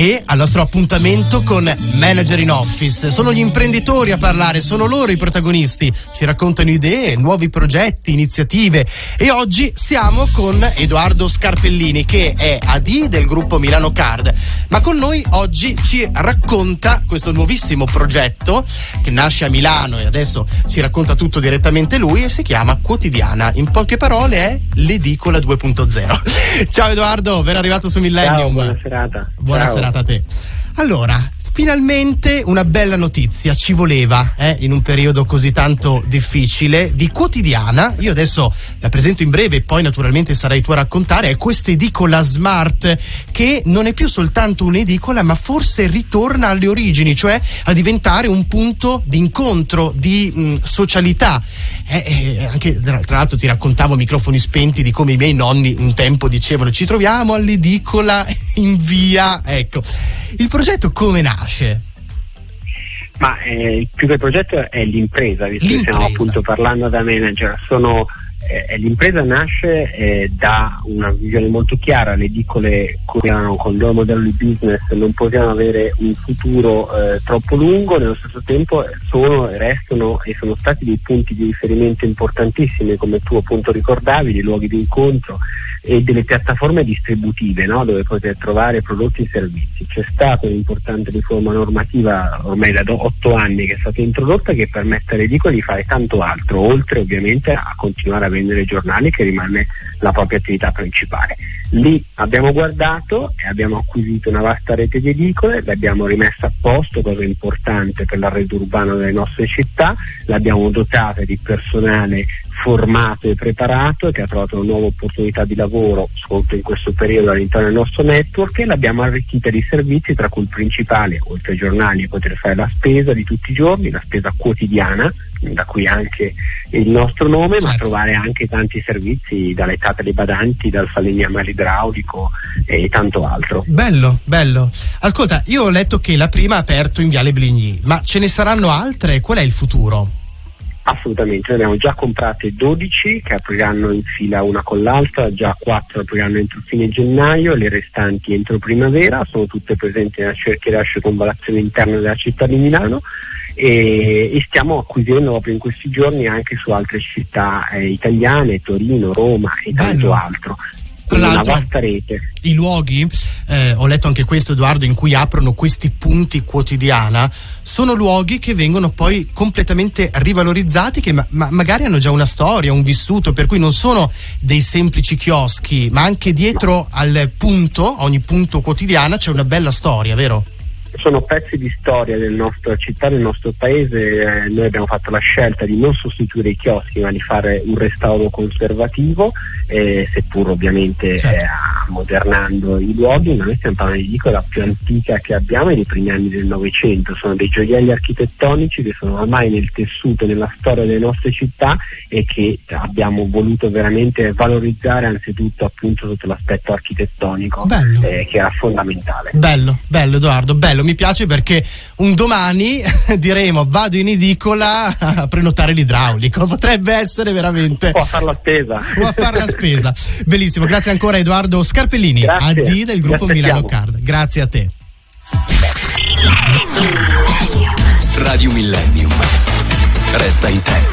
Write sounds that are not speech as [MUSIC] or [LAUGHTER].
e al nostro appuntamento con Manager in Office. Sono gli imprenditori a parlare, sono loro i protagonisti. Ci raccontano idee, nuovi progetti, iniziative e oggi siamo con Edoardo Scarpellini che è AD del gruppo Milano Card. Ma con noi oggi ci racconta questo nuovissimo progetto che nasce a Milano e adesso ci racconta tutto direttamente lui e si chiama Quotidiana. In poche parole è l'edicola 2.0. [LAUGHS] Ciao Edoardo, ben arrivato su Millennium. Ciao, buona serata. Buona Ciao. serata a te. Allora, finalmente una bella notizia ci voleva eh, in un periodo così tanto difficile di quotidiana. Io adesso la presento in breve e poi naturalmente sarai tu a raccontare. È questa edicola smart che non è più soltanto un'edicola, ma forse ritorna alle origini, cioè a diventare un punto di incontro, di mh, socialità. Eh, eh, anche tra, tra l'altro ti raccontavo a microfoni spenti di come i miei nonni un tempo dicevano ci troviamo all'edicola in via. Ecco, il progetto come nasce? Ma eh, più che il progetto è l'impresa, visto che stiamo appunto parlando da manager. Sono, eh, l'impresa nasce eh, da una visione molto chiara, le edicole con, con il loro modello di business non possiamo avere un futuro eh, troppo lungo, nello stesso tempo sono, restano e sono stati dei punti di riferimento importantissimi, come tu appunto ricordavi, dei luoghi di incontro e delle piattaforme distributive no? dove poter trovare prodotti e servizi. C'è stata un'importante riforma normativa ormai da otto anni che è stata introdotta che permette alle edicole di fare tanto altro, oltre ovviamente a continuare a vendere giornali che rimane la propria attività principale. Lì abbiamo guardato e abbiamo acquisito una vasta rete di edicole, l'abbiamo rimessa a posto, cosa importante per l'arredo urbano delle nostre città, l'abbiamo dotata di personale formato e preparato e che ha trovato una nuova opportunità di lavoro soprattutto in questo periodo all'interno del nostro network e l'abbiamo arricchita di servizi tra cui il principale, oltre ai giornali, poter fare la spesa di tutti i giorni, la spesa quotidiana, da cui anche il nostro nome, ma Certo. trovare anche tanti servizi dalle dei badanti, dal falegname idraulico e tanto altro. Bello, bello. Ascolta, io ho letto che la prima ha aperto in Viale Bligny, ma ce ne saranno altre? Qual è il futuro? Assolutamente, ne abbiamo già comprate 12 che apriranno in fila una con l'altra, già 4 apriranno entro fine gennaio, le restanti entro primavera, sono tutte presenti nella cerchia di circonvallazione interna della città di Milano e, e stiamo acquisendo proprio in questi giorni anche su altre città eh, italiane, Torino, Roma e tanto Bello. altro. Una l'altro- vasta rete. I luoghi, eh, ho letto anche questo Edoardo, in cui aprono questi punti quotidiana, sono luoghi che vengono poi completamente rivalorizzati, che ma- ma- magari hanno già una storia, un vissuto, per cui non sono dei semplici chioschi, ma anche dietro al punto, ogni punto quotidiana, c'è una bella storia, vero? Sono pezzi di storia del nostro città, del nostro paese. Eh, noi abbiamo fatto la scelta di non sostituire i chioschi, ma di fare un restauro conservativo, eh, seppur ovviamente Certo. eh, ammodernando i luoghi. Ma noi stiamo parlando di edicola più antica che abbiamo, è dei primi anni del Novecento. Sono dei gioielli architettonici che sono ormai nel tessuto, nella storia delle nostre città e che abbiamo voluto veramente valorizzare anzitutto appunto sotto l'aspetto architettonico, eh, che era fondamentale. Bello, bello Edoardo, bello, mi piace perché un domani [LAUGHS] diremo vado in edicola a prenotare l'idraulico, potrebbe essere veramente O a fare la spesa. o a fare la spesa. Bellissimo, grazie ancora Edoardo Scarpellini, Grazie, AD del gruppo. Milano Card. Grazie a te. Radio Millennium. Resta in testa.